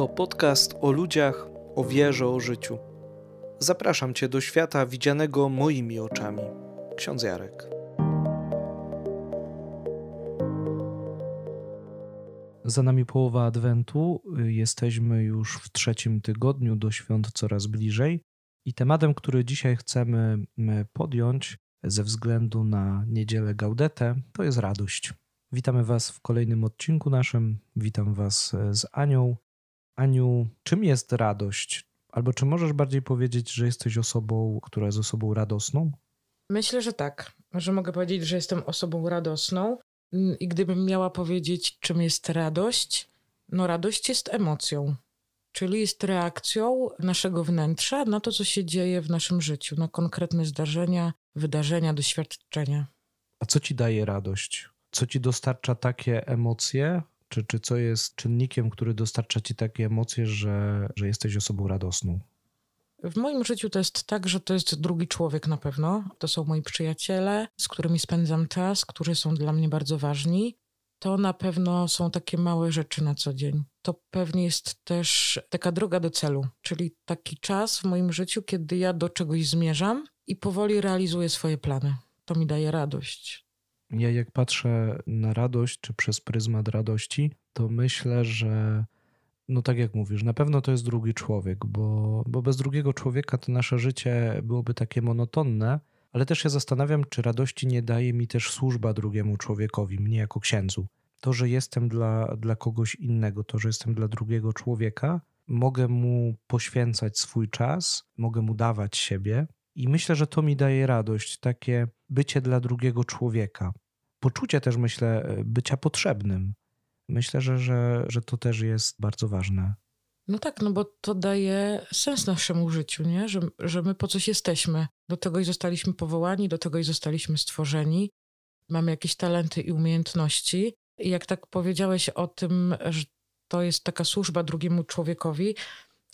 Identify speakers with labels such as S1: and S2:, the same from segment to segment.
S1: To podcast o ludziach, o wierze, o życiu. Zapraszam Cię do świata widzianego moimi oczami. Ksiądz Jarek. Za nami połowa Adwentu. Jesteśmy już w trzecim tygodniu do świąt coraz bliżej. I tematem, który dzisiaj chcemy podjąć ze względu na niedzielę Gaudetę, to jest radość. Witamy Was w kolejnym odcinku naszym. Witam Was z Anią. Aniu, czym jest radość? Albo czy możesz bardziej powiedzieć, że jesteś osobą, która jest osobą radosną?
S2: Myślę, że tak. Że mogę powiedzieć, że jestem osobą radosną. I gdybym miała powiedzieć, czym jest radość, no radość jest emocją, czyli jest reakcją naszego wnętrza na to, co się dzieje w naszym życiu, na konkretne zdarzenia, wydarzenia, doświadczenia.
S1: A co ci daje radość? Co ci dostarcza takie emocje, czy, czy co jest czynnikiem, który dostarcza ci takie emocje, że, że jesteś osobą radosną?
S2: W moim życiu to jest tak, że to jest drugi człowiek na pewno. To są moi przyjaciele, z którymi spędzam czas, którzy są dla mnie bardzo ważni. To na pewno są takie małe rzeczy na co dzień. To pewnie jest też taka droga do celu, czyli taki czas w moim życiu, kiedy ja do czegoś zmierzam i powoli realizuję swoje plany. To mi daje radość.
S1: Ja jak patrzę na radość, czy przez pryzmat radości, to myślę, że no tak jak mówisz, na pewno to jest drugi człowiek, bo, bo bez drugiego człowieka to nasze życie byłoby takie monotonne, ale też się zastanawiam, czy radości nie daje mi też służba drugiemu człowiekowi, mnie jako księdzu. To, że jestem dla, dla kogoś innego, to, że jestem dla drugiego człowieka, mogę mu poświęcać swój czas, mogę mu dawać siebie, i myślę, że to mi daje radość, takie bycie dla drugiego człowieka. Poczucie też, myślę, bycia potrzebnym. Myślę, że, że, że to też jest bardzo ważne.
S2: No tak, no bo to daje sens naszemu życiu, nie? Że, że my po coś jesteśmy. Do tego i zostaliśmy powołani, do tego i zostaliśmy stworzeni. Mamy jakieś talenty i umiejętności. I jak tak powiedziałeś o tym, że to jest taka służba drugiemu człowiekowi,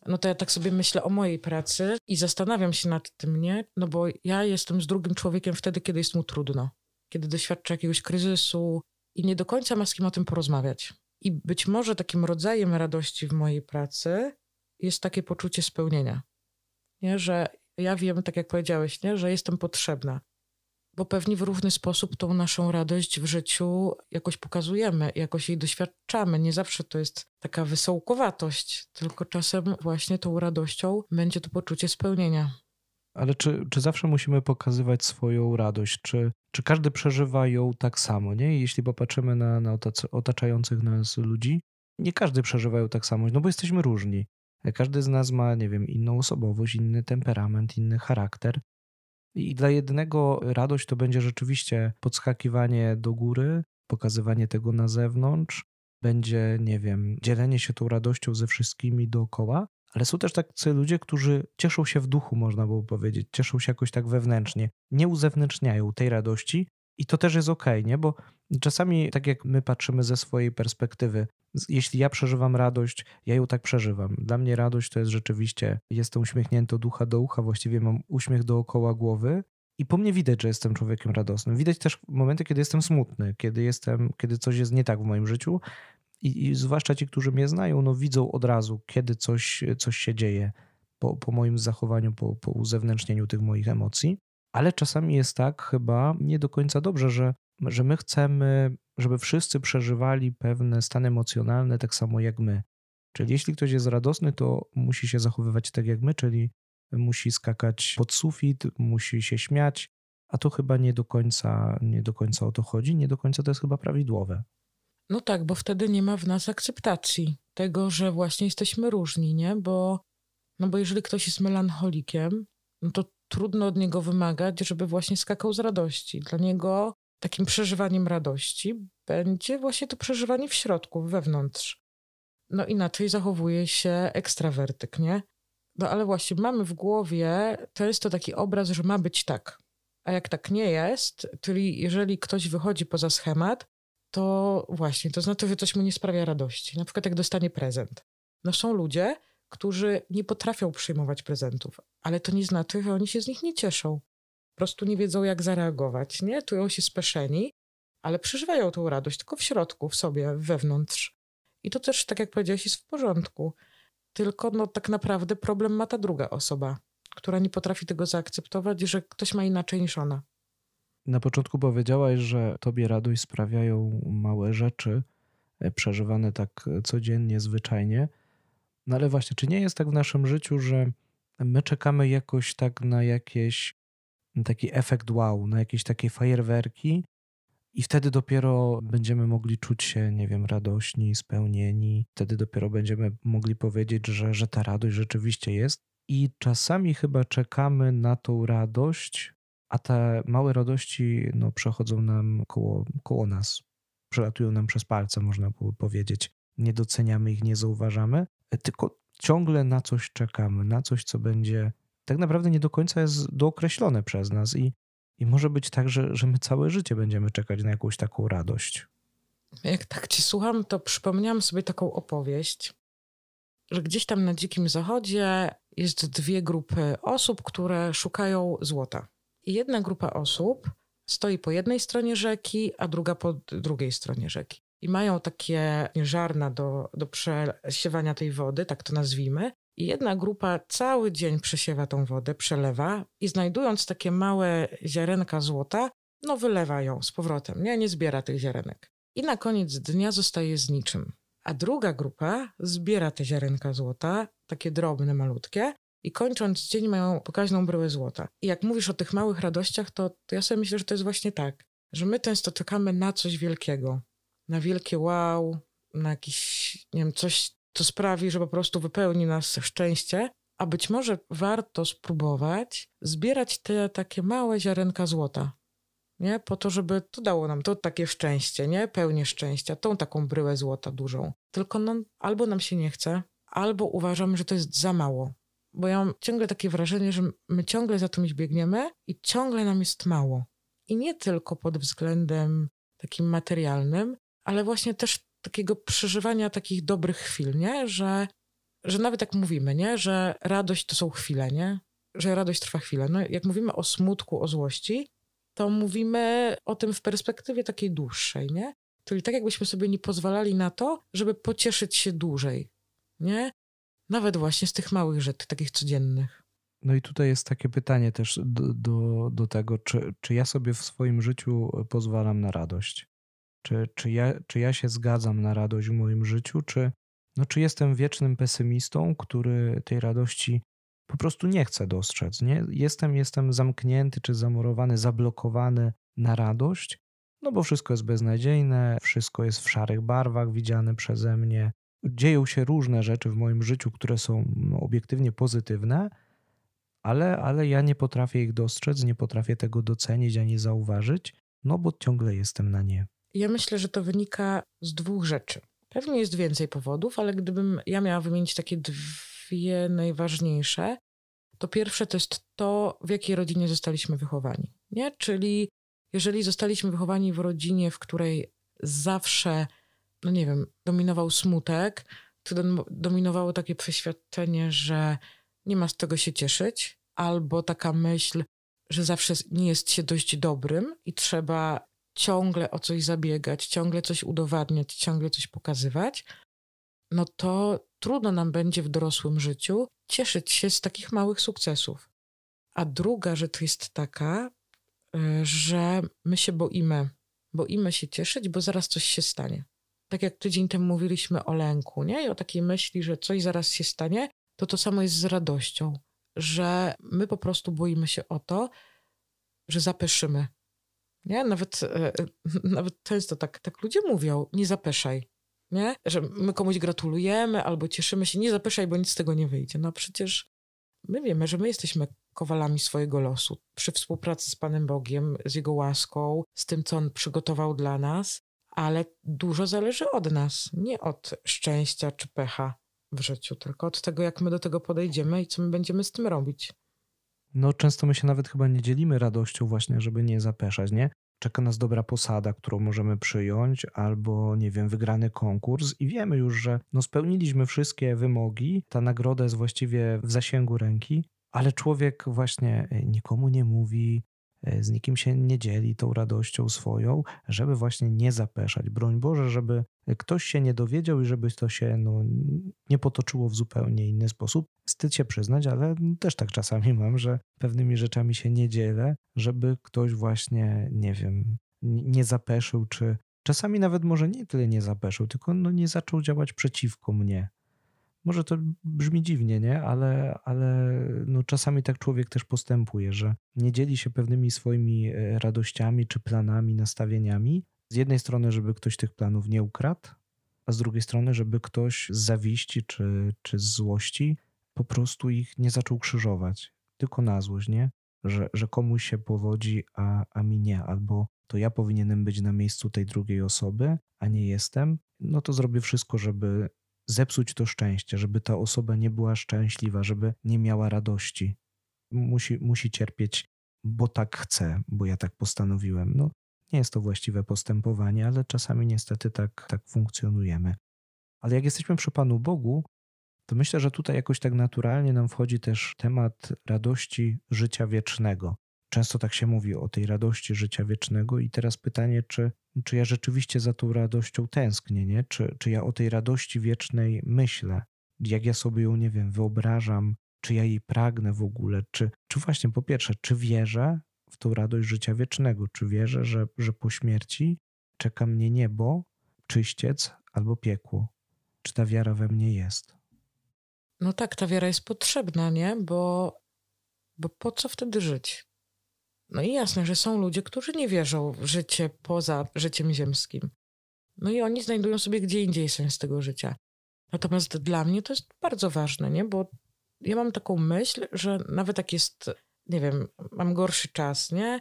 S2: no to ja tak sobie myślę o mojej pracy i zastanawiam się nad tym, nie? No bo ja jestem z drugim człowiekiem wtedy, kiedy jest mu trudno, kiedy doświadcza jakiegoś kryzysu i nie do końca ma z kim o tym porozmawiać. I być może takim rodzajem radości w mojej pracy jest takie poczucie spełnienia, nie? Że ja wiem, tak jak powiedziałeś, nie? że jestem potrzebna, bo pewnie w równy sposób tą naszą radość w życiu jakoś pokazujemy, jakoś jej doświadczamy. Nie zawsze to jest taka wysołkowatość, tylko czasem właśnie tą radością będzie to poczucie spełnienia.
S1: Ale czy, czy zawsze musimy pokazywać swoją radość? Czy, czy każdy przeżywa ją tak samo? Nie? Jeśli popatrzymy na, na otaczających nas ludzi, nie każdy przeżywa ją tak samo, no bo jesteśmy różni. Każdy z nas ma, nie wiem, inną osobowość, inny temperament, inny charakter. I dla jednego radość to będzie rzeczywiście podskakiwanie do góry, pokazywanie tego na zewnątrz, będzie, nie wiem, dzielenie się tą radością ze wszystkimi dookoła, ale są też tacy ludzie, którzy cieszą się w duchu, można było powiedzieć, cieszą się jakoś tak wewnętrznie, nie uzewnętrzniają tej radości i to też jest ok, nie? Bo czasami, tak jak my patrzymy ze swojej perspektywy, jeśli ja przeżywam radość, ja ją tak przeżywam. Dla mnie radość to jest rzeczywiście, jestem uśmiechnięty od ucha do ucha, właściwie mam uśmiech dookoła głowy i po mnie widać, że jestem człowiekiem radosnym. Widać też momenty, kiedy jestem smutny, kiedy jestem, kiedy coś jest nie tak w moim życiu i, i zwłaszcza ci, którzy mnie znają, no widzą od razu, kiedy coś, coś się dzieje po, po moim zachowaniu, po, po uzewnętrznieniu tych moich emocji. Ale czasami jest tak chyba nie do końca dobrze, że, że my chcemy, żeby wszyscy przeżywali pewne stany emocjonalne tak samo jak my. Czyli jeśli ktoś jest radosny, to musi się zachowywać tak jak my, czyli musi skakać pod sufit, musi się śmiać, a to chyba nie do końca, nie do końca o to chodzi, nie do końca to jest chyba prawidłowe.
S2: No tak, bo wtedy nie ma w nas akceptacji tego, że właśnie jesteśmy różni, nie? Bo, no bo jeżeli ktoś jest melancholikiem, no to trudno od niego wymagać, żeby właśnie skakał z radości. Dla niego takim przeżywaniem radości będzie właśnie to przeżywanie w środku, wewnątrz. No inaczej zachowuje się ekstrawertyk, nie? No ale właśnie mamy w głowie często taki obraz, że ma być tak. A jak tak nie jest, czyli jeżeli ktoś wychodzi poza schemat, to właśnie, to znaczy, że coś mu nie sprawia radości. Na przykład jak dostanie prezent. No są ludzie, którzy nie potrafią przyjmować prezentów, ale to nie znaczy, że oni się z nich nie cieszą. Po prostu nie wiedzą, jak zareagować, nie? Czują się speszeni, ale przeżywają tą radość tylko w środku, w sobie, wewnątrz. I to też, tak jak powiedziałeś, jest w porządku. tylko no, tak naprawdę problem ma ta druga osoba, która nie potrafi tego zaakceptować, że ktoś ma inaczej niż ona.
S1: Na początku powiedziałaś, że tobie radość sprawiają małe rzeczy, e, przeżywane tak codziennie, zwyczajnie. No ale właśnie, czy nie jest tak w naszym życiu, że my czekamy jakoś tak na jakieś taki efekt wow, na jakieś takie fajerwerki i wtedy dopiero będziemy mogli czuć się, nie wiem, radośni, spełnieni. Wtedy dopiero będziemy mogli powiedzieć, że, że ta radość rzeczywiście jest. I czasami chyba czekamy na tą radość, a te małe radości no, przechodzą nam koło, koło nas, przelatują nam przez palce, można powiedzieć. Nie doceniamy ich, nie zauważamy, tylko ciągle na coś czekamy, na coś, co będzie tak naprawdę nie do końca jest dookreślone przez nas i, i może być tak, że, że my całe życie będziemy czekać na jakąś taką radość.
S2: Jak tak ci słucham, to przypomniałam sobie taką opowieść, że gdzieś tam na Dzikim Zachodzie jest dwie grupy osób, które szukają złota. I jedna grupa osób stoi po jednej stronie rzeki, a druga po drugiej stronie rzeki. I mają takie żarna do, do przesiewania tej wody, tak to nazwijmy. I jedna grupa cały dzień przesiewa tą wodę, przelewa i znajdując takie małe ziarenka złota, no wylewa ją z powrotem, nie, nie zbiera tych ziarenek. I na koniec dnia zostaje z niczym. A druga grupa zbiera te ziarenka złota, takie drobne, malutkie, i kończąc dzień mają pokaźną bryłę złota. I jak mówisz o tych małych radościach, to, to ja sobie myślę, że to jest właśnie tak, że my często czekamy na coś wielkiego, na wielkie wow, na jakiś, nie wiem, coś, co sprawi, że po prostu wypełni nas szczęście, a być może warto spróbować zbierać te takie małe ziarenka złota, nie? Po to, żeby to dało nam to takie szczęście, nie? Pełnię szczęścia, tą taką bryłę złota dużą. Tylko no, albo nam się nie chce, albo uważamy, że to jest za mało. Bo ja mam ciągle takie wrażenie, że my ciągle za czymś biegniemy i ciągle nam jest mało. I nie tylko pod względem takim materialnym, ale właśnie też takiego przeżywania takich dobrych chwil, nie? Że, że nawet jak mówimy, nie? Że radość to są chwile, nie? Że radość trwa chwilę. No, jak mówimy o smutku, o złości, to mówimy o tym w perspektywie takiej dłuższej, nie? Czyli tak jakbyśmy sobie nie pozwalali na to, żeby pocieszyć się dłużej, nie? Nawet właśnie z tych małych rzeczy, takich codziennych.
S1: No i tutaj jest takie pytanie też do, do, do tego, czy, czy ja sobie w swoim życiu pozwalam na radość? Czy, czy, ja, czy ja się zgadzam na radość w moim życiu, czy, no, czy jestem wiecznym pesymistą, który tej radości po prostu nie chce dostrzec? Nie? Jestem, jestem zamknięty czy zamurowany, zablokowany na radość, no bo wszystko jest beznadziejne, wszystko jest w szarych barwach widziane przeze mnie. Dzieją się różne rzeczy w moim życiu, które są no, obiektywnie pozytywne, ale, ale ja nie potrafię ich dostrzec, nie potrafię tego docenić ani zauważyć, no bo ciągle jestem na nie.
S2: Ja myślę, że to wynika z dwóch rzeczy. Pewnie jest więcej powodów, ale gdybym ja miała wymienić takie dwie najważniejsze, to pierwsze to jest to, w jakiej rodzinie zostaliśmy wychowani. Nie? Czyli jeżeli zostaliśmy wychowani w rodzinie, w której zawsze, no nie wiem, dominował smutek, to dominowało takie przeświadczenie, że nie ma z tego się cieszyć, albo taka myśl, że zawsze nie jest się dość dobrym i trzeba ciągle o coś zabiegać, ciągle coś udowadniać, ciągle coś pokazywać, no to trudno nam będzie w dorosłym życiu cieszyć się z takich małych sukcesów. A druga rzecz jest taka, e, że my się boimy. Boimy się cieszyć, bo zaraz coś się stanie. Tak jak tydzień temu mówiliśmy o lęku, nie? I o takiej myśli, że coś zaraz się stanie, to to samo jest z radością, że my po prostu boimy się o to, że zapeszymy, nie? Nawet, e, nawet często tak, tak ludzie mówią, nie zapeszaj. Nie? Że my komuś gratulujemy albo cieszymy się, nie zapeszaj, bo nic z tego nie wyjdzie. No przecież my wiemy, że my jesteśmy kowalami swojego losu. Przy współpracy z Panem Bogiem, z Jego łaską, z tym, co On przygotował dla nas, ale dużo zależy od nas, nie od szczęścia czy pecha w życiu, tylko od tego, jak my do tego podejdziemy i co my będziemy z tym robić.
S1: No często my się nawet chyba nie dzielimy radością właśnie, żeby nie zapeszać, nie? Czeka nas dobra posada, którą możemy przyjąć, albo nie wiem, wygrany konkurs i wiemy już, że no spełniliśmy wszystkie wymogi, ta nagroda jest właściwie w zasięgu ręki, ale człowiek właśnie nikomu nie mówi, z nikim się nie dzieli tą radością swoją, żeby właśnie nie zapeszać. Broń Boże, żeby ktoś się nie dowiedział i żeby to się no, nie potoczyło w zupełnie inny sposób. Wstyd się przyznać, ale też tak czasami mam, że pewnymi rzeczami się nie dzielę, żeby ktoś właśnie, nie wiem, nie zapeszył, czy czasami nawet może nie tyle nie zapeszył, tylko no nie zaczął działać przeciwko mnie. Może to brzmi dziwnie, nie? Ale, ale no czasami tak człowiek też postępuje, że nie dzieli się pewnymi swoimi e, radościami czy planami, nastawieniami. Z jednej strony, żeby ktoś tych planów nie ukradł, a z drugiej strony, żeby ktoś z zawiści czy, czy z złości po prostu ich nie zaczął krzyżować. Tylko na złość, nie? Że, że komuś się powodzi, a, a mi nie. Albo to ja powinienem być na miejscu tej drugiej osoby, a nie jestem. No to zrobię wszystko, żeby zepsuć to szczęście, żeby ta osoba nie była szczęśliwa, żeby nie miała radości. Musi, musi cierpieć, bo tak chce, bo ja tak postanowiłem. No, nie jest to właściwe postępowanie, ale czasami niestety tak, tak funkcjonujemy. Ale jak jesteśmy przy Panu Bogu, to myślę, że tutaj jakoś tak naturalnie nam wchodzi też temat radości życia wiecznego. Często tak się mówi o tej radości życia wiecznego, i teraz pytanie, czy, czy ja rzeczywiście za tą radością tęsknię, nie? Czy, czy ja o tej radości wiecznej myślę, jak ja sobie ją, nie wiem, wyobrażam, czy ja jej pragnę w ogóle, czy, czy właśnie po pierwsze, czy wierzę w tą radość życia wiecznego, czy wierzę, że, że po śmierci czeka mnie niebo, czyściec albo piekło. Czy ta wiara we mnie jest?
S2: No tak, ta wiara jest potrzebna, nie? Bo, bo po co wtedy żyć? No i jasne, że są ludzie, którzy nie wierzą w życie poza życiem ziemskim. No i oni znajdują sobie gdzie indziej sens tego życia. Natomiast dla mnie to jest bardzo ważne, nie? Bo ja mam taką myśl, że nawet jak jest, nie wiem, mam gorszy czas, nie?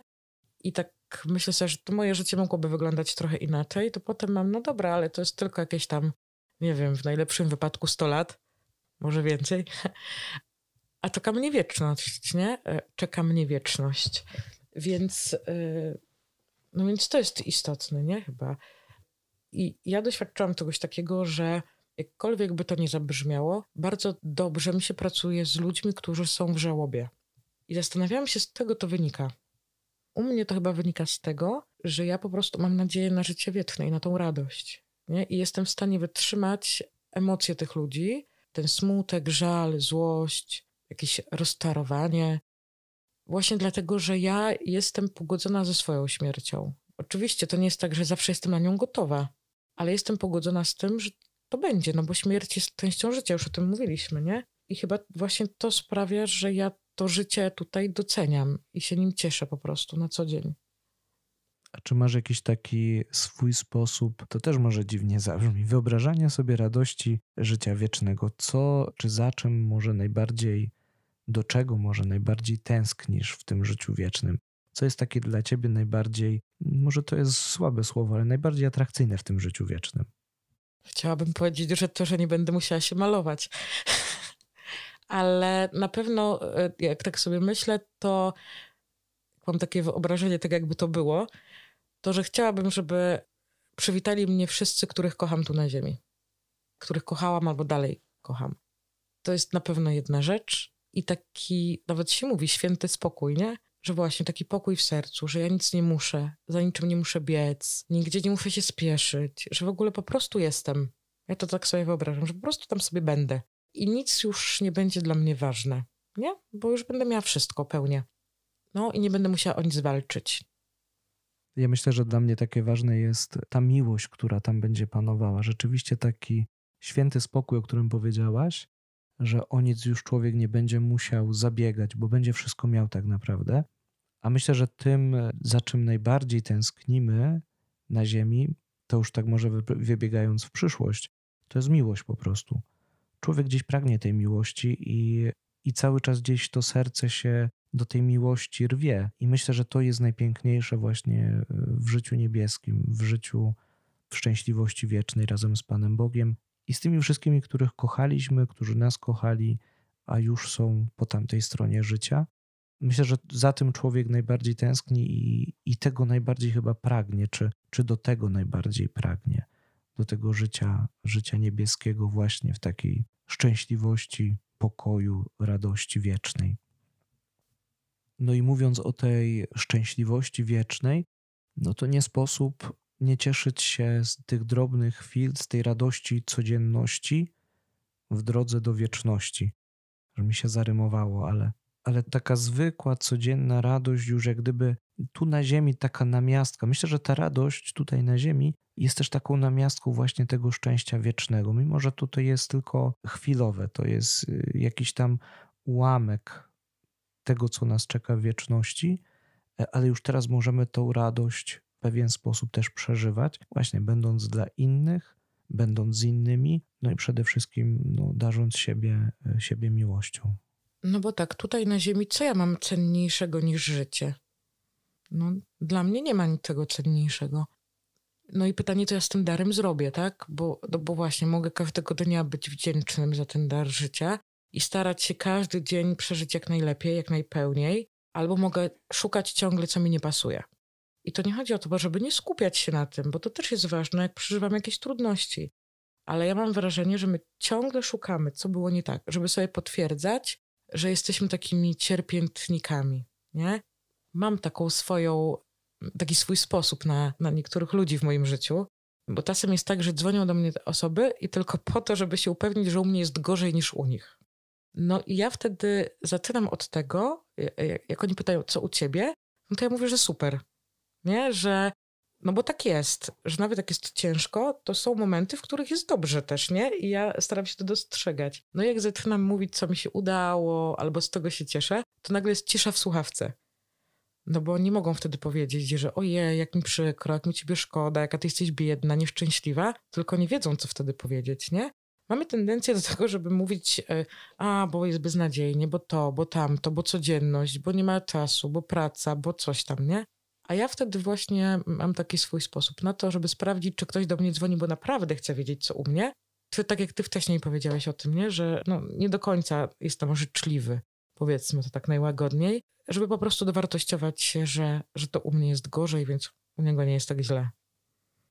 S2: I tak myślę sobie, że to moje życie mogłoby wyglądać trochę inaczej, to potem mam, no dobra, ale to jest tylko jakieś tam, nie wiem, w najlepszym wypadku 100 lat, może więcej. A czeka mnie wieczność, nie? E, czeka mnie wieczność. Więc, y, no więc to jest istotne, nie? Chyba. I ja doświadczyłam czegoś takiego, że jakkolwiek by to nie zabrzmiało, bardzo dobrze mi się pracuje z ludźmi, którzy są w żałobie. I zastanawiałam się, z czego to wynika. U mnie to chyba wynika z tego, że ja po prostu mam nadzieję na życie wieczne i na tą radość. Nie? I jestem w stanie wytrzymać emocje tych ludzi, ten smutek, żal, złość, jakieś rozczarowanie, Właśnie dlatego, że ja jestem pogodzona ze swoją śmiercią. Oczywiście to nie jest tak, że zawsze jestem na nią gotowa, ale jestem pogodzona z tym, że to będzie, no bo śmierć jest częścią życia, już o tym mówiliśmy, nie? I chyba właśnie to sprawia, że ja to życie tutaj doceniam i się nim cieszę po prostu na co dzień.
S1: A czy masz jakiś taki swój sposób, to też może dziwnie zabrzmi, wyobrażania sobie radości życia wiecznego? Co czy za czym może najbardziej do czego może najbardziej tęsknisz w tym życiu wiecznym? Co jest takie dla ciebie najbardziej, może to jest słabe słowo, ale najbardziej atrakcyjne w tym życiu wiecznym?
S2: Chciałabym powiedzieć, że to, że nie będę musiała się malować. ale na pewno, e, jak tak sobie myślę, to mam takie wyobrażenie, tak jakby to było, to że chciałabym, żeby przywitali mnie wszyscy, których kocham tu na ziemi. Których kochałam albo dalej kocham. To jest na pewno jedna rzecz i taki, nawet się mówi, święty spokój, nie? Że właśnie taki pokój w sercu, że ja nic nie muszę, za niczym nie muszę biec, nigdzie nie muszę się spieszyć, że w ogóle po prostu jestem. Ja to tak sobie wyobrażam, że po prostu tam sobie będę. I nic już nie będzie dla mnie ważne, nie? Bo już będę miała wszystko pełnie. No i nie będę musiała o nic walczyć.
S1: Ja myślę, że dla mnie takie ważne jest ta miłość, która tam będzie panowała. Rzeczywiście taki święty spokój, o którym powiedziałaś, że o nic już człowiek nie będzie musiał zabiegać, bo będzie wszystko miał tak naprawdę. A myślę, że tym, za czym najbardziej tęsknimy na Ziemi, to już tak może wybiegając w przyszłość, to jest miłość po prostu. Człowiek gdzieś pragnie tej miłości i, i cały czas gdzieś to serce się do tej miłości rwie. I myślę, że to jest najpiękniejsze właśnie w życiu niebieskim, w życiu w szczęśliwości wiecznej razem z Panem Bogiem, i z tymi wszystkimi, których kochaliśmy, którzy nas kochali, a już są po tamtej stronie życia. Myślę, że za tym człowiek najbardziej tęskni i, i tego najbardziej chyba pragnie, czy, czy do tego najbardziej pragnie, do tego życia, życia niebieskiego, właśnie w takiej szczęśliwości, pokoju, radości wiecznej. No i mówiąc o tej szczęśliwości wiecznej, no to nie sposób nie cieszyć się z tych drobnych chwil, z tej radości codzienności w drodze do wieczności. Że mi się zarymowało, ale, ale taka zwykła, codzienna radość, już jak gdyby tu na ziemi taka namiastka. Myślę, że ta radość tutaj na ziemi jest też taką namiastką właśnie tego szczęścia wiecznego, mimo że to jest tylko chwilowe, to jest y, jakiś tam ułamek tego, co nas czeka w wieczności, e, ale już teraz możemy tą radość pewien sposób też przeżywać, właśnie będąc dla innych, będąc z innymi, no i przede wszystkim no, darząc siebie, e, siebie miłością.
S2: No bo tak, tutaj na Ziemi, co ja mam cenniejszego niż życie? No, dla mnie nie ma niczego cenniejszego. No i pytanie, co ja z tym darem zrobię, tak? Bo, no bo właśnie mogę każdego dnia być wdzięcznym za ten dar życia i starać się każdy dzień przeżyć jak najlepiej, jak najpełniej, albo mogę szukać ciągle, co mi nie pasuje. I to nie chodzi o to, żeby nie skupiać się na tym, bo to też jest ważne, jak przeżywam jakieś trudności. Ale ja mam wrażenie, że my ciągle szukamy, co było nie tak, żeby sobie potwierdzać, że jesteśmy takimi cierpiętnikami, nie? Mam taką swoją, taki swój sposób na, na niektórych ludzi w moim życiu, bo czasem jest tak, że dzwonią do mnie osoby i tylko po to, żeby się upewnić, że u mnie jest gorzej niż u nich. No i ja wtedy zaczynam od tego, jak oni pytają, co u ciebie, no to ja mówię, że super. Nie, że no bo tak jest, że nawet jak jest ciężko, to są momenty, w których jest dobrze też, nie? I ja staram się to dostrzegać. No i jak zaczynam mówić, co mi się udało, albo z tego się cieszę, to nagle jest cisza w słuchawce. No bo nie mogą wtedy powiedzieć, że ojej, jak mi przykro, jak mi ciebie szkoda, jaka ty jesteś biedna, nieszczęśliwa, tylko nie wiedzą, co wtedy powiedzieć, nie? Mamy tendencję do tego, żeby mówić, e, a, bo jest beznadziejnie, bo to, bo tamto, bo codzienność, bo nie ma czasu, bo praca, bo coś tam, nie? A ja wtedy właśnie mam taki swój sposób na to, żeby sprawdzić, czy ktoś do mnie dzwoni, bo naprawdę chce wiedzieć, co u mnie, czy tak jak ty wcześniej powiedziałeś o tym, nie? że no, nie do końca jestem życzliwy, powiedzmy to tak najłagodniej, żeby po prostu dowartościować się, że, że to u mnie jest gorzej, więc u niego nie jest tak źle.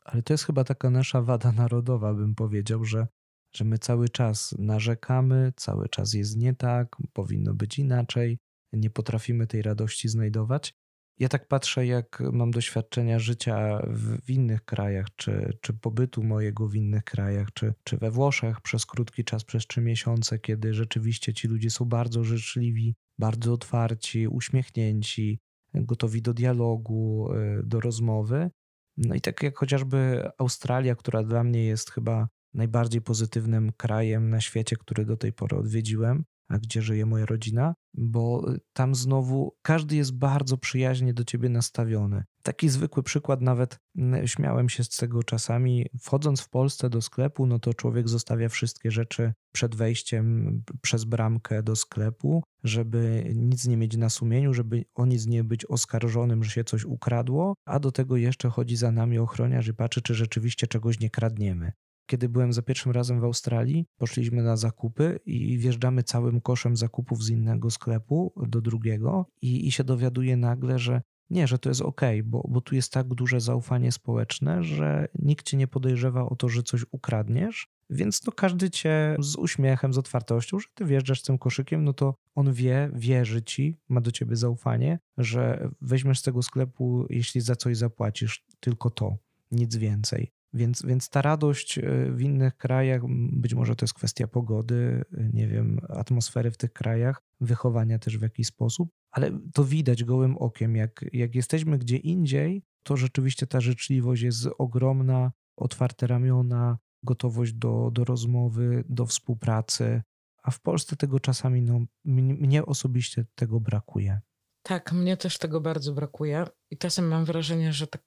S1: Ale to jest chyba taka nasza wada narodowa, bym powiedział, że, że my cały czas narzekamy, cały czas jest nie tak, powinno być inaczej, nie potrafimy tej radości znajdować. Ja tak patrzę, jak mam doświadczenia życia w, w, innych krajach, czy, czy pobytu mojego w innych krajach, czy, czy we Włoszech przez krótki czas, przez trzy miesiące, kiedy rzeczywiście ci ludzie są bardzo życzliwi, bardzo otwarci, uśmiechnięci, gotowi do dialogu, e, do rozmowy. No i tak jak chociażby Australia, która dla mnie jest chyba najbardziej pozytywnym krajem na świecie, który do tej pory odwiedziłem, a gdzie żyje moja rodzina, bo tam znowu każdy jest bardzo przyjaźnie do ciebie nastawiony. Taki zwykły przykład, nawet śmiałem się z tego czasami. Wchodząc w Polsce do sklepu, no to człowiek zostawia wszystkie rzeczy przed wejściem przez bramkę do sklepu, żeby nic nie mieć na sumieniu, żeby o nic nie być oskarżonym, że się coś ukradło, a do tego jeszcze chodzi za nami ochroniarz i patrzy, czy rzeczywiście czegoś nie kradniemy. Kiedy byłem za pierwszym razem w Australii, poszliśmy na zakupy i wjeżdżamy całym koszem zakupów z innego sklepu do drugiego i, i się dowiaduję nagle, że nie, że to jest ok, bo, bo tu jest tak duże zaufanie społeczne, że nikt cię nie podejrzewa o to, że coś ukradniesz, więc no każdy cię z uśmiechem, z otwartością, że ty wjeżdżasz tym koszykiem, no to on wie, wierzy ci, ma do ciebie zaufanie, że weźmiesz z tego sklepu, jeśli za coś zapłacisz, tylko to, nic więcej. Więc, więc ta radość e, w innych krajach, być może to jest kwestia pogody, e, nie wiem, atmosfery w tych krajach, wychowania też w jakiś sposób, ale to widać gołym okiem. Jak, jak jesteśmy gdzie indziej, to rzeczywiście ta życzliwość jest ogromna, otwarte ramiona, gotowość do, do rozmowy, do współpracy. A w Polsce tego czasami, no, mnie osobiście tego brakuje.
S2: Tak, mnie też tego bardzo brakuje. I czasem mam wrażenie, że tak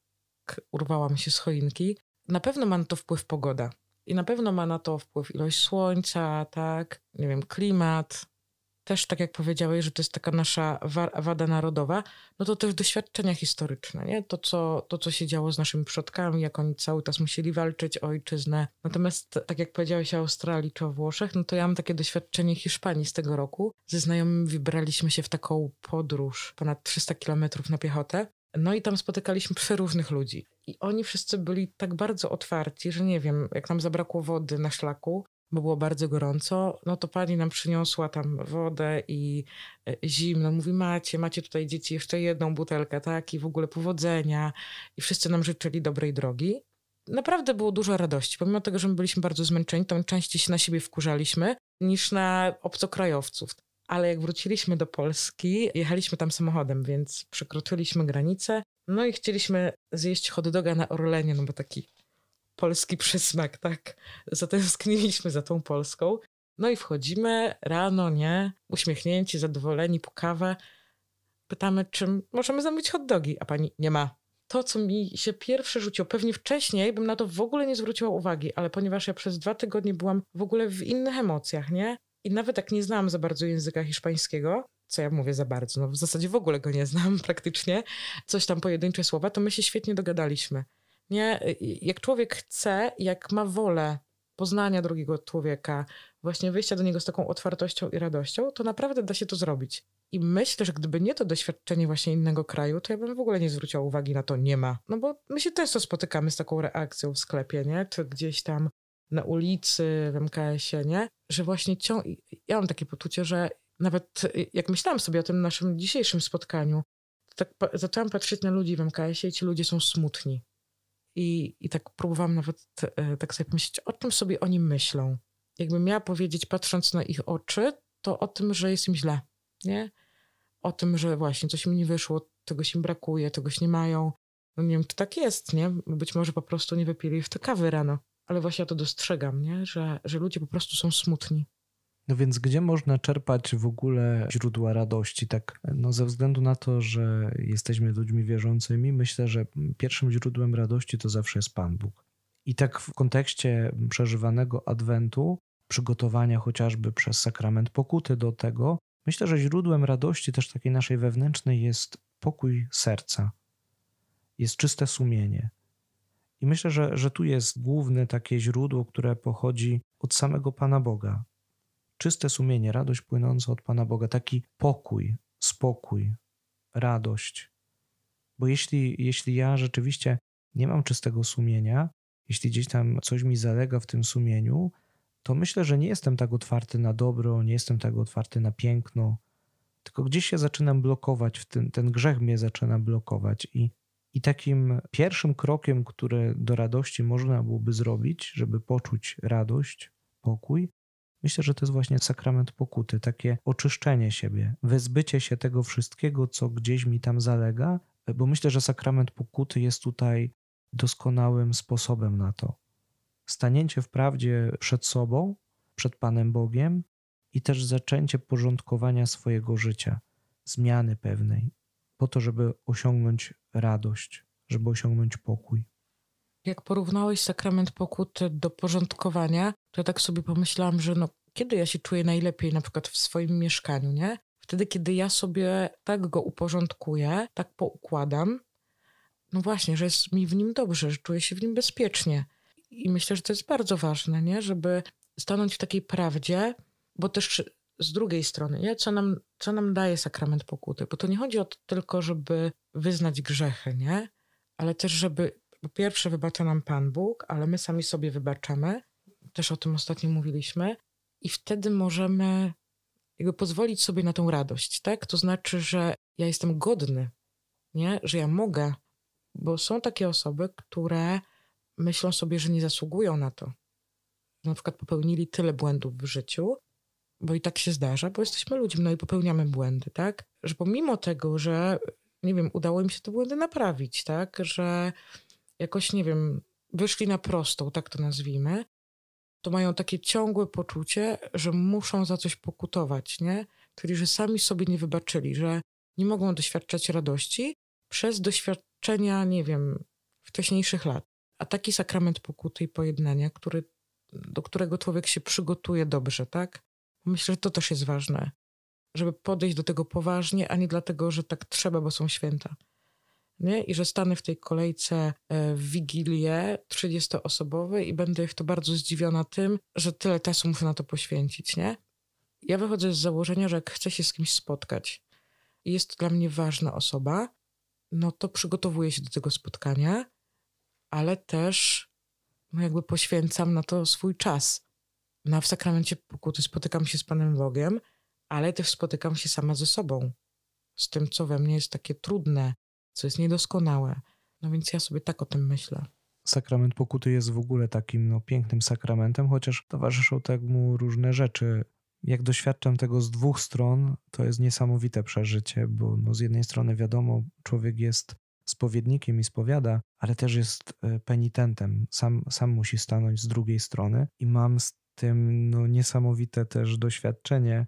S2: urwałam się z choinki, na pewno ma na to wpływ pogoda. I na pewno ma na to wpływ ilość słońca, tak, nie wiem, klimat. Też tak jak powiedziałeś, że to jest taka nasza wada narodowa, no to też doświadczenia historyczne, nie? To co, to, co się działo z naszymi przodkami, jak oni cały czas musieli walczyć o ojczyznę. Natomiast tak jak powiedziałeś o Australii czy o Włoszech, no to ja mam takie doświadczenie Hiszpanii z tego roku. Ze znajomymi wybraliśmy się w taką podróż ponad 300 kilometrów na piechotę no i tam spotykaliśmy przeróżnych ludzi. I oni wszyscy byli tak bardzo otwarci, że nie wiem, jak nam zabrakło wody na szlaku, bo było bardzo gorąco, no to pani nam przyniosła tam wodę i e, zimno. Mówi, macie, macie tutaj dzieci jeszcze jedną butelkę, tak? I w ogóle powodzenia. I wszyscy nam życzyli dobrej drogi. Naprawdę było dużo radości. Pomimo tego, że my byliśmy bardzo zmęczeni, to częściej się na siebie wkurzaliśmy niż na obcokrajowców. Ale jak wróciliśmy do Polski, jechaliśmy tam samochodem, więc przekroczyliśmy granicę. No i chcieliśmy zjeść hot doga na Orlenie, no bo taki polski przysmak, tak? Zatęskniliśmy za tą Polską. No i wchodzimy rano, nie? Uśmiechnięci, zadowoleni, po kawę. Pytamy, czym możemy zamówić hot dogi, a pani nie ma. To, co mi się pierwsze rzuciło, pewnie wcześniej bym na to w ogóle nie zwróciła uwagi, ale ponieważ ja przez dwa tygodnie byłam w ogóle w innych emocjach, nie? I nawet jak nie znałam za bardzo języka hiszpańskiego, co ja mówię za bardzo, no w zasadzie w ogóle go nie znam praktycznie, coś tam pojedyncze słowa, to my się świetnie dogadaliśmy. Nie? Jak człowiek chce, jak ma wolę poznania drugiego człowieka, właśnie wyjścia do niego z taką otwartością i radością, to naprawdę da się to zrobić. I myślę, że gdyby nie to doświadczenie właśnie innego kraju, to ja bym w ogóle nie zwróciła uwagi na to nie ma. No bo my się często spotykamy z taką reakcją w sklepie, nie? Czy gdzieś tam na ulicy, w MKS-ie, nie? Że właśnie ciąg... Ja mam takie poczucie, że nawet jak myślałam sobie o tym naszym dzisiejszym spotkaniu, tak zaczęłam patrzeć na ludzi w MKS-ie i ci ludzie są smutni. I, I tak próbowałam nawet e, tak sobie pomyśleć, o czym sobie oni myślą. Jakbym miała powiedzieć, patrząc na ich oczy, to o tym, że jest im źle, nie? O tym, że właśnie coś mi nie wyszło, czegoś im brakuje, czegoś nie mają. No nie wiem, czy tak jest, nie? Być może po prostu nie wypili w te kawy rano. Ale właśnie ja to dostrzegam, nie? Że, że ludzie po prostu są smutni.
S1: No więc gdzie można czerpać w ogóle źródła radości? Tak, no ze względu na to, że jesteśmy ludźmi wierzącymi, myślę, że pierwszym źródłem radości to zawsze jest Pan Bóg. I tak w kontekście przeżywanego adwentu, przygotowania chociażby przez sakrament pokuty do tego, myślę, że źródłem radości też takiej naszej wewnętrznej jest pokój serca, jest czyste sumienie. I myślę, że, że tu jest główne takie źródło, które pochodzi od samego Pana Boga, czyste sumienie, radość płynąca od Pana Boga, taki pokój, spokój, radość. Bo jeśli, jeśli ja rzeczywiście nie mam czystego sumienia, jeśli gdzieś tam coś mi zalega w tym sumieniu, to myślę, że nie jestem tak otwarty na dobro, nie jestem tak otwarty na piękno, tylko gdzieś się zaczynam blokować, tym, ten grzech mnie zaczyna blokować. I, I takim pierwszym krokiem, który do radości można byłoby zrobić, żeby poczuć radość, pokój, Myślę, że to jest właśnie sakrament pokuty, takie oczyszczenie siebie, wyzbycie się tego wszystkiego, co gdzieś mi tam zalega, bo myślę, że sakrament pokuty jest tutaj doskonałym sposobem na to. Stanięcie w prawdzie przed sobą, przed Panem Bogiem i też zaczęcie porządkowania swojego życia, zmiany pewnej, po to, żeby osiągnąć radość, żeby osiągnąć pokój.
S2: Jak porównałeś sakrament pokuty do porządkowania, to tak sobie pomyślałam, że no, kiedy ja się czuję najlepiej na przykład w swoim mieszkaniu, nie? Wtedy, kiedy ja sobie tak go uporządkuję, tak poukładam, no właśnie, że jest mi w nim dobrze, że czuję się w nim bezpiecznie. I myślę, że to jest bardzo ważne, nie? Żeby stanąć w takiej prawdzie, bo też z drugiej strony, nie? Co, nam, co nam daje sakrament pokuty? Bo to nie chodzi o to tylko, żeby wyznać grzechy, nie? Ale też, żeby po pierwsze wybacza nam Pan Bóg, ale my sami sobie wybaczamy. Też o tym ostatnio mówiliśmy. I wtedy możemy jakby pozwolić sobie na tą radość, tak? To znaczy, że ja jestem godny, nie? Że ja mogę, bo są takie osoby, które myślą sobie, że nie zasługują na to. Na przykład popełnili tyle błędów w życiu, bo i tak się zdarza, bo jesteśmy ludźmi, no i popełniamy błędy, tak? Że pomimo tego, że nie wiem, udało im się te błędy naprawić, tak? Że jakoś, nie wiem, wyszli na prostą, tak to nazwijmy, to mają takie ciągłe poczucie, że muszą za coś pokutować, nie? Czyli, że sami sobie nie wybaczyli, że nie mogą doświadczać radości przez doświadczenia, nie wiem, wcześniejszych lat. A taki sakrament pokuty i pojednania, który, do którego człowiek się przygotuje dobrze, tak? Myślę, że to też jest ważne, żeby podejść do tego poważnie, a nie dlatego, że tak trzeba, bo są święta nie? i że stanę w tej kolejce e, w Wigilię 30-osobowej i będę w to bardzo zdziwiona tym, że tyle czasu muszę na to poświęcić. Nie? Ja wychodzę z założenia, że jak chcę się z kimś spotkać i jest dla mnie ważna osoba, no to przygotowuję się do tego spotkania, ale też no jakby poświęcam na to swój czas. No, w sakramencie pokuty spotykam się z Panem Bogiem, ale też spotykam się sama ze sobą, z tym, co we mnie jest takie trudne, co jest niedoskonałe. No więc ja sobie tak o tym myślę.
S1: Sakrament pokuty jest w ogóle takim no, pięknym sakramentem, chociaż towarzyszą temu różne rzeczy. Jak doświadczam tego z dwóch stron, to jest niesamowite przeżycie, bo no, z jednej strony wiadomo, człowiek jest spowiednikiem i spowiada, ale też jest e, penitentem. Sam, sam musi stanąć z drugiej strony i mam z tym no, niesamowite też doświadczenie.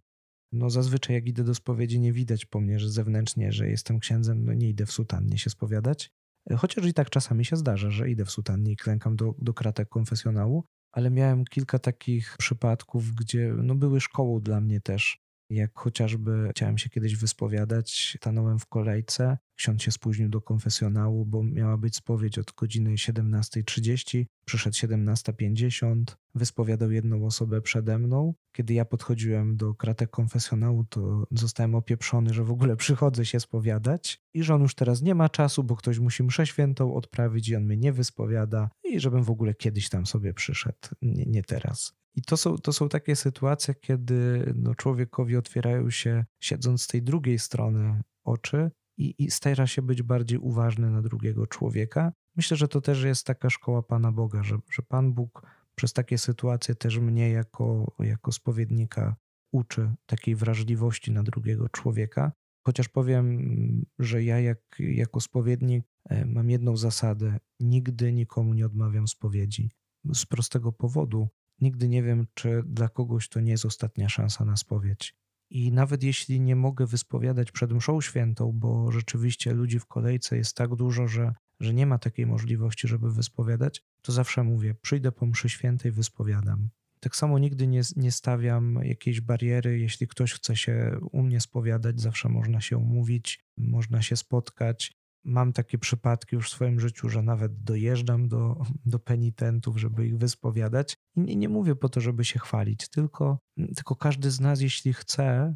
S1: No zazwyczaj jak idę do spowiedzi nie widać po mnie, że zewnętrznie, że jestem księdzem, no nie idę w sutannie się spowiadać. Chociaż i tak czasami się zdarza, że idę w sutannie i klękam do, do kratek konfesjonału, ale miałem kilka takich przypadków, gdzie no, były szkołą dla mnie też jak chociażby chciałem się kiedyś wyspowiadać, stanąłem w kolejce, ksiądz się spóźnił do konfesjonału, bo miała być spowiedź od godziny 17.30, przyszedł 17.50, wyspowiadał jedną osobę przede mną. Kiedy ja podchodziłem do kratek konfesjonału, to zostałem opieprzony, że w ogóle przychodzę się spowiadać i że on już teraz nie ma czasu, bo ktoś musi mszę świętą odprawić i on mnie nie wyspowiada i żebym w ogóle kiedyś tam sobie przyszedł, nie, nie teraz. I to są, to są takie sytuacje, kiedy no, człowiekowi otwierają się, siedząc z tej drugiej strony oczy i, i stara się być bardziej uważny na drugiego człowieka. Myślę, że to też jest taka szkoła Pana Boga, że, że Pan Bóg przez takie sytuacje też mnie jako, jako spowiednika uczy takiej wrażliwości na drugiego człowieka. Chociaż powiem, że ja jak, jako spowiednik e, mam jedną zasadę: nigdy nikomu nie odmawiam spowiedzi. Z prostego powodu, Nigdy nie wiem, czy dla kogoś to nie jest ostatnia szansa na spowiedź. I nawet jeśli nie mogę wyspowiadać przed mszą świętą, bo rzeczywiście ludzi w kolejce jest tak dużo, że, że nie ma takiej możliwości, żeby wyspowiadać, to zawsze mówię: przyjdę po mszy świętej, wyspowiadam. Tak samo nigdy nie, nie stawiam jakiejś bariery. Jeśli ktoś chce się u mnie spowiadać, zawsze można się umówić, można się spotkać. Mam takie przypadki już w swoim życiu, że nawet dojeżdżam do, do penitentów, żeby ich wyspowiadać. I nie, nie mówię po to, żeby się chwalić, tylko, tylko każdy z nas, jeśli chce,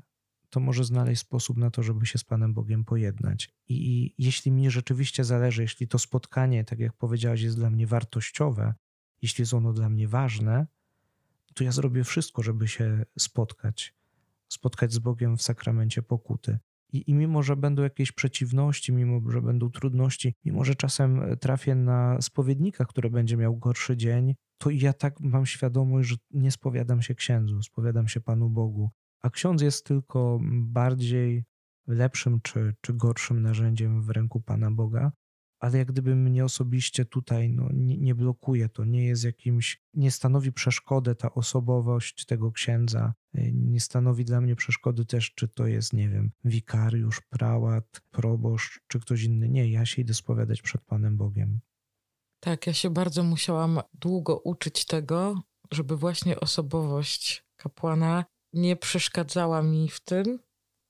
S1: to może znaleźć sposób na to, żeby się z Panem Bogiem pojednać. I, I, jeśli mi rzeczywiście zależy, jeśli to spotkanie, tak jak powiedziałaś, jest dla mnie wartościowe, jeśli jest ono dla mnie ważne, to ja zrobię wszystko, żeby się spotkać. Spotkać z Bogiem w sakramencie pokuty. I, I mimo, że będą jakieś przeciwności, mimo, że będą trudności, mimo, że czasem trafię na spowiednika, który będzie miał gorszy dzień, to ja tak mam świadomość, że nie spowiadam się księdzu, spowiadam się Panu Bogu. A ksiądz jest tylko bardziej lepszym czy, czy gorszym narzędziem w ręku Pana Boga ale jak gdyby mnie osobiście tutaj no, nie, nie, blokuje, to nie jest jakimś, nie stanowi przeszkody ta osobowość tego księdza, nie stanowi dla mnie przeszkody też, czy to jest, nie wiem, wikariusz, prałat, proboszcz, czy ktoś inny. Nie, ja się idę spowiadać przed Panem Bogiem.
S2: Tak, ja się bardzo musiałam długo uczyć tego, żeby właśnie osobowość kapłana nie przeszkadzała mi w tym,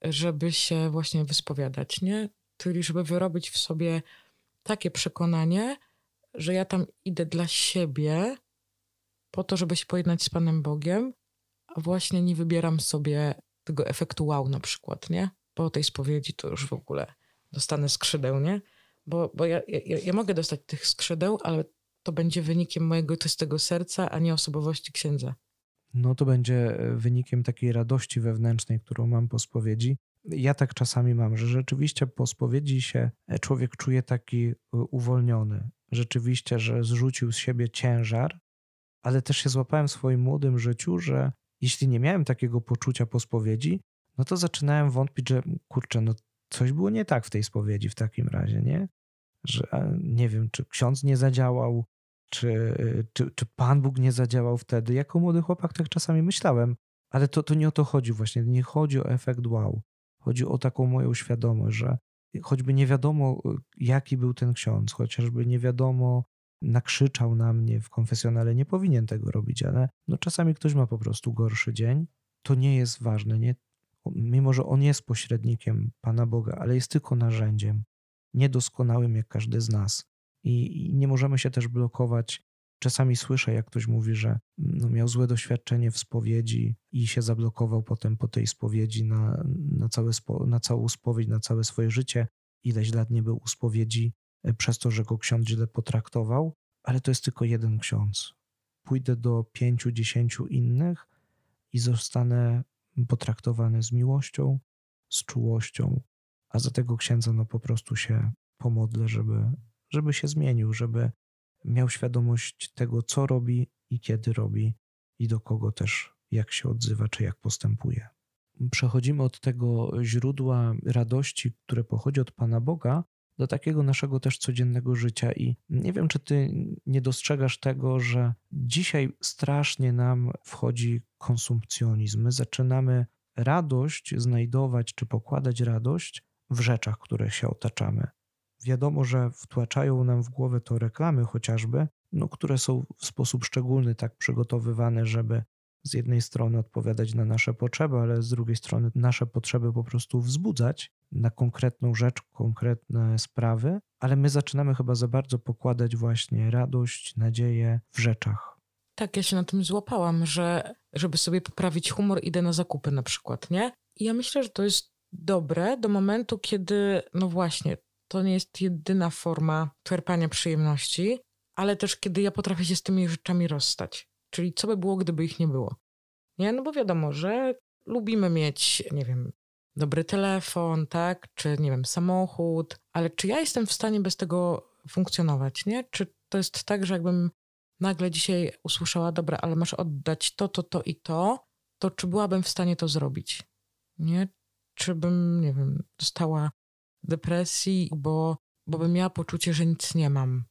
S2: żeby się właśnie wyspowiadać, nie? Czyli żeby wyrobić w sobie takie przekonanie, że ja tam idę dla siebie, po to, żeby się pojednać z Panem Bogiem, a właśnie nie wybieram sobie tego efektu wow na przykład, nie? Po tej spowiedzi to już w ogóle dostanę skrzydeł, nie? Bo, bo ja, ja, ja mogę dostać tych skrzydeł, ale to będzie wynikiem mojego czystego serca, a nie osobowości księdza.
S1: No to będzie wynikiem takiej radości wewnętrznej, którą mam po spowiedzi, ja tak czasami mam, że rzeczywiście po spowiedzi się e, człowiek czuje taki e, uwolniony. Rzeczywiście, że zrzucił z siebie ciężar, ale też się złapałem w swoim młodym życiu, że jeśli nie miałem takiego poczucia po spowiedzi, no to zaczynałem wątpić, że kurczę, no coś było nie tak w tej spowiedzi w takim razie, nie? Że nie wiem, czy ksiądz nie zadziałał, czy, czy, czy Pan Bóg nie zadziałał wtedy. Jako młody chłopak tak czasami myślałem, ale to, to nie o to chodzi właśnie. Nie chodzi o efekt wow. Chodzi o taką moją świadomość, że choćby nie wiadomo, jaki był ten ksiądz, chociażby nie wiadomo, nakrzyczał na mnie w konfesjonale, nie powinien tego robić, ale no czasami ktoś ma po prostu gorszy dzień, to nie jest ważne. Nie? Mimo, że on jest pośrednikiem Pana Boga, ale jest tylko narzędziem, niedoskonałym jak każdy z nas. I, i nie możemy się też blokować Czasami słyszę, jak ktoś mówi, że no miał złe doświadczenie w spowiedzi i się zablokował potem po tej spowiedzi na, na, całe spo, na całą spowiedź, na całe swoje życie. Ileś lat nie był u spowiedzi e, przez to, że go ksiądz źle potraktował, ale to jest tylko jeden ksiądz. pójdę do pięciu, dziesięciu innych i zostanę potraktowany z miłością, z czułością, a za tego księdza no po prostu się pomodlę, żeby, żeby się zmienił, żeby miał świadomość tego, co robi i kiedy robi i do kogo też, jak się odzywa, czy jak postępuje. Przechodzimy od tego źródła radości, które pochodzi od Pana Boga, do takiego naszego też codziennego życia. I nie wiem, czy ty nie dostrzegasz tego, że dzisiaj strasznie nam wchodzi konsumpcjonizm. My zaczynamy radość znajdować, czy pokładać radość w rzeczach, które się otaczamy. Wiadomo, że wtłaczają nam w głowę to reklamy chociażby, no, które są w sposób szczególny tak przygotowywane, żeby z jednej strony odpowiadać na nasze potrzeby, ale z drugiej strony nasze potrzeby po prostu wzbudzać na konkretną rzecz, konkretne sprawy, ale my zaczynamy chyba za bardzo pokładać właśnie radość, nadzieję w rzeczach.
S2: Tak, ja się na tym złapałam, że żeby sobie poprawić humor, idę na zakupy na przykład, nie? I ja myślę, że to jest dobre do momentu, kiedy, no właśnie, to nie jest jedyna forma czerpania przyjemności, ale też kiedy ja potrafię się z tymi rzeczami rozstać. Czyli co by było, gdyby ich nie było? Nie? No bo wiadomo, że lubimy mieć, nie wiem, dobry telefon, tak? Czy, nie wiem, samochód, ale czy ja jestem w stanie bez tego funkcjonować, nie? Czy to jest tak, że jakbym nagle dzisiaj usłyszała, dobra, ale masz oddać to, to, to i to, to czy byłabym w stanie to zrobić? Nie? Czy bym, nie wiem, dostała depresji, bo, bo bym miała poczucie, że nic nie mam.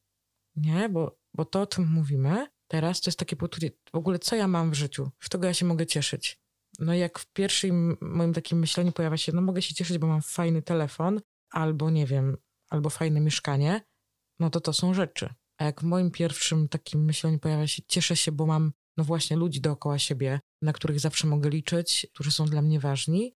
S2: Nie? Bo, bo to, o czym mówimy teraz, to jest takie poczucie, w ogóle co ja mam w życiu, z czego ja się mogę cieszyć. No jak w pierwszym moim takim myśleniu pojawia się, no mogę się cieszyć, bo mam fajny telefon, albo nie wiem, albo fajne mieszkanie, no to to są rzeczy. A jak w moim pierwszym takim myśleniu pojawia się, cieszę się, bo mam no właśnie ludzi dookoła siebie, na których zawsze mogę liczyć, którzy są dla mnie ważni,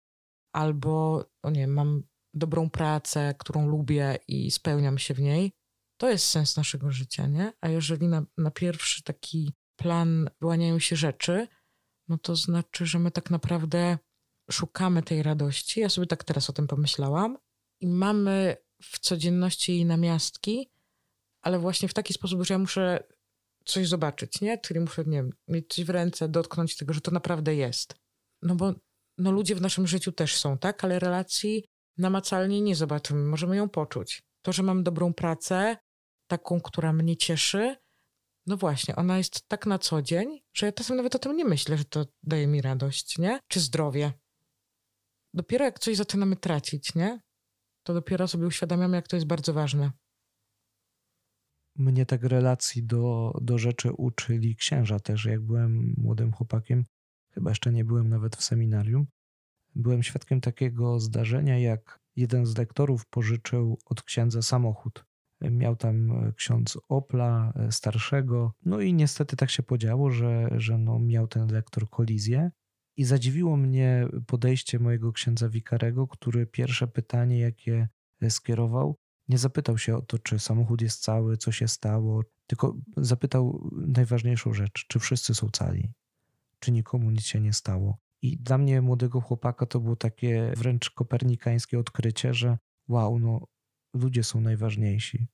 S2: albo, no nie mam dobrą pracę, którą lubię i spełniam się w niej, to jest sens naszego życia, nie? A jeżeli na, na pierwszy taki plan wyłaniają się rzeczy, no to znaczy, że my tak naprawdę szukamy tej radości. Ja sobie tak teraz o tym pomyślałam i mamy w codzienności jej namiastki, ale właśnie w taki sposób, że ja muszę coś zobaczyć, nie? Czyli muszę, nie wiem, mieć coś w ręce, dotknąć tego, że to naprawdę jest. No bo no ludzie w naszym życiu też są, tak? Ale relacji namacalnie nie zobaczymy, możemy ją poczuć. To, że mam dobrą pracę, taką, która mnie cieszy, no właśnie, ona jest tak na co dzień, że ja czasem nawet o tym nie myślę, że to daje mi radość, nie? Czy zdrowie. Dopiero jak coś zaczynamy tracić, nie? To dopiero sobie uświadamiamy, jak to jest bardzo ważne.
S1: Mnie tak relacji do, do rzeczy uczyli księża też. Jak byłem młodym chłopakiem, chyba jeszcze nie byłem nawet w seminarium, byłem świadkiem takiego zdarzenia, jak jeden z lektorów pożyczył od księdza samochód. Miał tam e, ksiądz Opla e, starszego, no i niestety tak się podziało, że, że no miał ten lektor kolizję. I zadziwiło mnie podejście mojego księdza wikarego, który pierwsze pytanie, jakie e, skierował, nie zapytał się o to, czy samochód jest cały, co się stało, tylko zapytał najważniejszą rzecz, czy wszyscy są cali, czy nikomu nic się nie stało. I dla mnie, młodego chłopaka, to było takie wręcz kopernikańskie odkrycie, że wow, no ludzie są najważniejsi.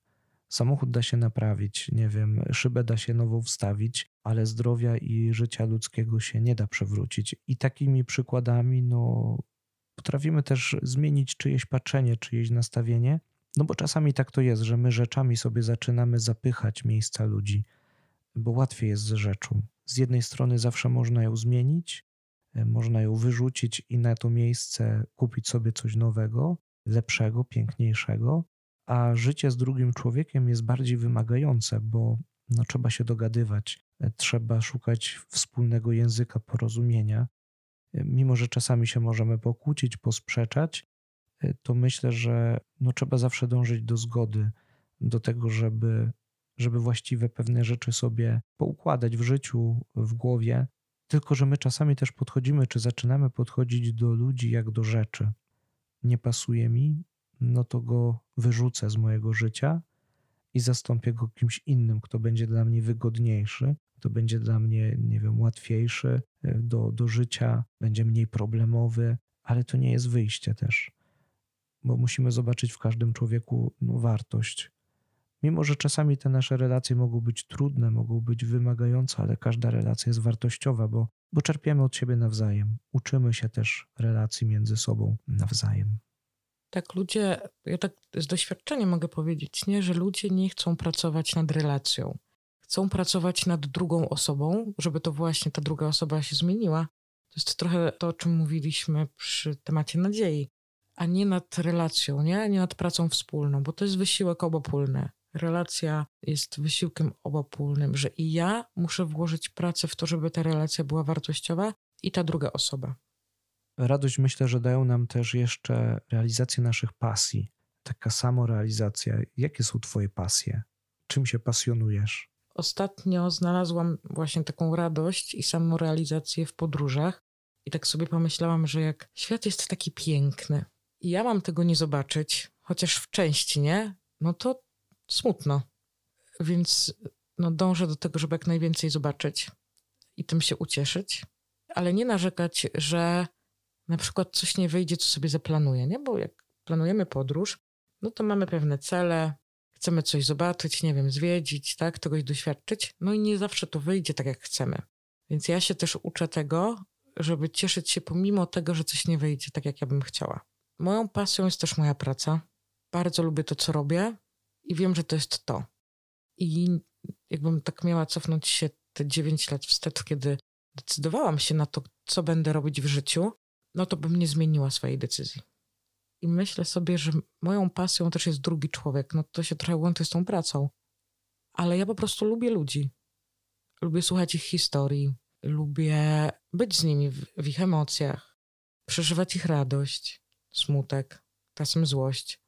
S1: Samochód da się naprawić, nie wiem, szybę da się nową wstawić, ale zdrowia i życia ludzkiego się nie da przewrócić. I takimi przykładami, no, potrafimy też zmienić czyjeś patrzenie, czyjeś nastawienie, no bo czasami tak to jest, że my rzeczami sobie zaczynamy zapychać miejsca ludzi, bo łatwiej jest z rzeczą. Z jednej strony zawsze można ją zmienić, można ją wyrzucić i na to miejsce kupić sobie coś nowego, lepszego, piękniejszego, a życie z drugim człowiekiem jest bardziej wymagające, bo no, trzeba się dogadywać, e, trzeba szukać wspólnego języka porozumienia. E, mimo, że czasami się możemy pokłócić, posprzeczać, to myślę, że no, trzeba zawsze dążyć do zgody, do tego, żeby, żeby właściwe pewne rzeczy sobie poukładać w życiu, w głowie, tylko, że my czasami też podchodzimy, czy zaczynamy podchodzić do ludzi jak do rzeczy. Nie pasuje mi, no to go wyrzucę z mojego życia i zastąpię go kimś innym, kto będzie dla mnie wygodniejszy, kto będzie dla mnie, nie wiem, łatwiejszy e, do, do życia, będzie mniej problemowy, ale to nie jest wyjście też, bo musimy zobaczyć w każdym człowieku no, wartość. Mimo, że czasami te nasze relacje mogą być trudne, mogą być wymagające, ale każda relacja jest wartościowa, bo, bo czerpiemy od siebie nawzajem. Uczymy się też relacji między sobą nawzajem.
S2: Tak, ludzie, ja tak z doświadczenia mogę powiedzieć, nie, że ludzie nie chcą pracować nad relacją. Chcą pracować nad drugą osobą, żeby to właśnie ta druga osoba się zmieniła. To jest trochę to, o czym mówiliśmy przy temacie nadziei, a nie nad relacją, nie, nie nad pracą wspólną, bo to jest wysiłek obopólny. Relacja jest wysiłkiem obopólnym, że i ja muszę włożyć pracę w to, żeby ta relacja była wartościowa, i ta druga osoba.
S1: Radość myślę, że dają nam też jeszcze realizację naszych pasji. Taka samorealizacja. Jakie są Twoje pasje? Czym się pasjonujesz?
S2: Ostatnio znalazłam właśnie taką radość i samorealizację w podróżach. I tak sobie pomyślałam, że jak świat jest taki piękny i ja mam tego nie zobaczyć, chociaż w części nie, no to smutno. Więc no, dążę do tego, żeby jak najwięcej zobaczyć i tym się ucieszyć, ale nie narzekać, że na przykład coś nie wyjdzie, co sobie zaplanuję, nie? Bo jak planujemy podróż, no to mamy pewne cele, chcemy coś zobaczyć, nie wiem, zwiedzić, tak, czegoś doświadczyć, no i nie zawsze to wyjdzie tak, jak chcemy. Więc ja się też uczę tego, żeby cieszyć się pomimo tego, że coś nie wyjdzie tak, jak ja bym chciała. Moją pasją jest też moja praca. Bardzo lubię to, co robię i wiem, że to jest to. I jakbym tak miała cofnąć się te 9 lat wstecz, kiedy decydowałam się na to, co będę robić w życiu, no to bym nie zmieniła swojej decyzji. I myślę sobie, że moją pasją też jest drugi człowiek. No to się trochę łączy z tą pracą. Ale ja po prostu lubię ludzi. Lubię słuchać ich historii. Lubię być z nimi w, w ich emocjach. Przeżywać ich radość, smutek, czasem złość.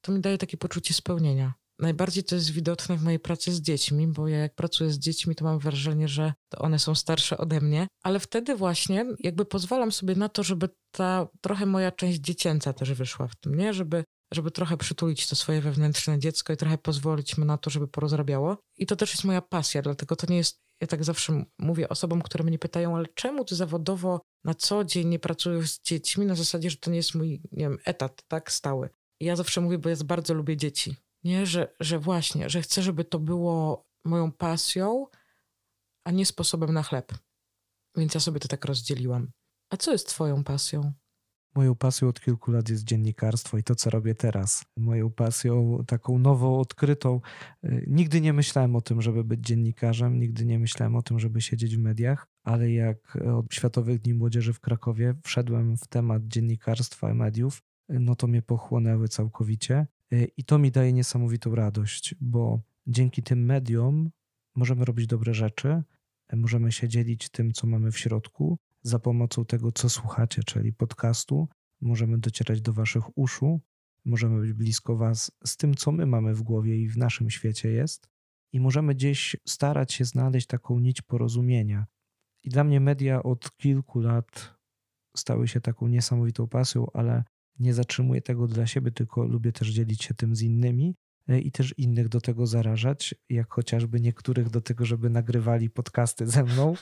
S2: To mi daje takie poczucie spełnienia. Najbardziej to jest widoczne w mojej pracy z dziećmi, bo ja jak pracuję z dziećmi, to mam wrażenie, że one są starsze ode mnie, ale wtedy właśnie jakby pozwalam sobie na to, żeby ta trochę moja część dziecięca też wyszła w tym, nie? Żeby, żeby trochę przytulić to swoje wewnętrzne dziecko i trochę pozwolić mu na to, żeby porozrabiało. I to też jest moja pasja, dlatego to nie jest, ja tak zawsze mówię osobom, które mnie pytają, ale czemu ty zawodowo na co dzień nie pracujesz z dziećmi na zasadzie, że to nie jest mój, nie wiem, etat, tak, stały. Ja zawsze mówię, bo ja bardzo lubię dzieci nie? Że, że właśnie, że chcę, żeby to było moją pasją, a nie sposobem na chleb. Więc ja sobie to tak rozdzieliłam. A co jest Twoją pasją?
S1: Moją pasją od kilku lat jest dziennikarstwo i to, co robię teraz. Moją pasją, taką nową, odkrytą. Y, nigdy nie myślałem o tym, żeby być dziennikarzem, nigdy nie myślałem o tym, żeby siedzieć w mediach, ale jak od Światowych Dni Młodzieży w Krakowie wszedłem w temat dziennikarstwa i mediów, no to mnie pochłonęły całkowicie. Y, I to mi daje niesamowitą radość, bo dzięki tym mediom możemy robić dobre rzeczy, y, możemy się dzielić tym, co mamy w środku, za pomocą tego, co słuchacie, czyli podcastu. Możemy docierać do Waszych uszu, możemy być blisko Was z tym, co my mamy w głowie i w naszym świecie jest, i możemy gdzieś starać się znaleźć taką nić porozumienia. I dla mnie media od kilku lat stały się taką niesamowitą pasją, ale nie zatrzymuję tego dla siebie, tylko lubię też dzielić się tym z innymi e, i też innych do tego zarażać, jak chociażby niektórych do tego, żeby nagrywali podcasty ze mną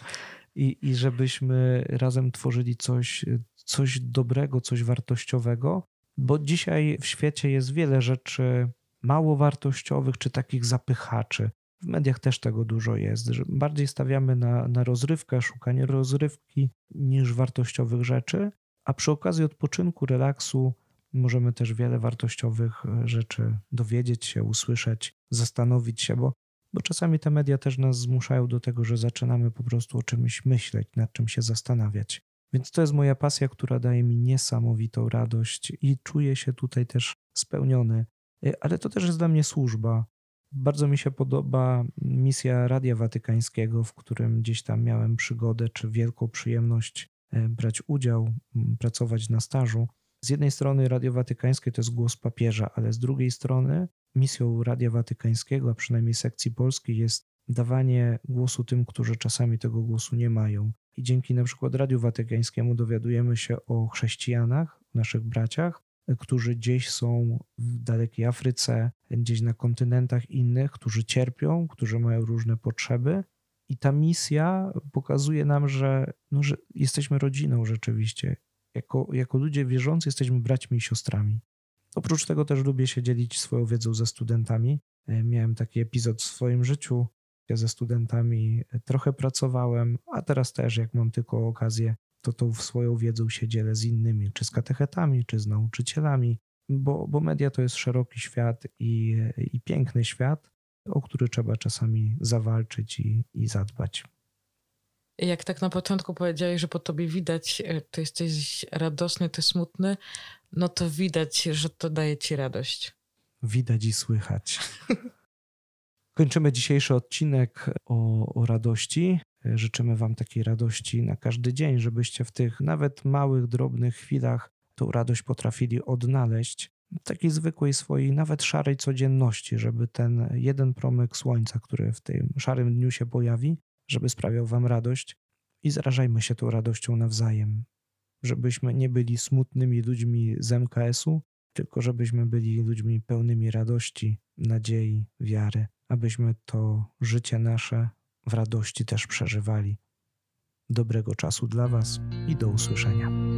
S1: i, i żebyśmy razem tworzyli coś, coś dobrego, coś wartościowego, bo dzisiaj w świecie jest wiele rzeczy mało wartościowych czy takich zapychaczy. W mediach też tego dużo jest, że bardziej stawiamy na, na rozrywkę, szukanie rozrywki niż wartościowych rzeczy, a przy okazji odpoczynku, relaksu możemy też wiele wartościowych e, rzeczy dowiedzieć się, usłyszeć, zastanowić się, bo, bo czasami te media też nas zmuszają do tego, że zaczynamy po prostu o czymś myśleć, nad czym się zastanawiać. Więc to jest moja pasja, która daje mi niesamowitą radość i czuję się tutaj też spełniony. E, ale to też jest dla mnie służba. Bardzo mi się podoba misja Radia Watykańskiego, w którym gdzieś tam miałem przygodę czy wielką przyjemność brać udział, pracować na stażu. Z jednej strony Radio Watykańskie to jest głos papieża, ale z drugiej strony misją Radia Watykańskiego, a przynajmniej sekcji polskiej, jest dawanie głosu tym, którzy czasami tego głosu nie mają. I dzięki na przykład Radiu Watykańskiemu dowiadujemy się o chrześcijanach, naszych braciach, którzy gdzieś są w dalekiej Afryce, gdzieś na kontynentach innych, którzy cierpią, którzy mają różne potrzeby i ta misja pokazuje nam, że, no, że jesteśmy rodziną rzeczywiście. Jako, jako ludzie wierzący jesteśmy braćmi i siostrami. Oprócz tego też lubię się dzielić swoją wiedzą ze studentami.
S3: Miałem taki epizod w swoim życiu. Ja ze studentami trochę pracowałem, a teraz też, jak mam tylko okazję, to tą swoją wiedzą się dzielę z innymi, czy z katechetami, czy z nauczycielami, bo, bo media to jest szeroki świat i, i piękny świat, o który trzeba czasami zawalczyć i, i zadbać.
S2: Jak tak na początku powiedziałeś, że po tobie widać, e, to jesteś radosny, ty smutny, no to widać, że to daje ci radość.
S3: Widać i słychać. Kończymy dzisiejszy odcinek o, o radości. Życzymy Wam takiej radości na każdy dzień, żebyście w tych nawet małych, drobnych chwilach tą radość potrafili odnaleźć. Takiej zwykłej swojej, nawet szarej codzienności, żeby ten jeden promyk słońca, który w tym szarym dniu się pojawi, żeby sprawiał Wam radość i zarażajmy się tą radością nawzajem. Żebyśmy nie byli smutnymi ludźmi z MKS-u, tylko żebyśmy byli ludźmi pełnymi radości, nadziei, wiary, abyśmy to życie nasze w radości też przeżywali. Dobrego czasu dla Was i do usłyszenia.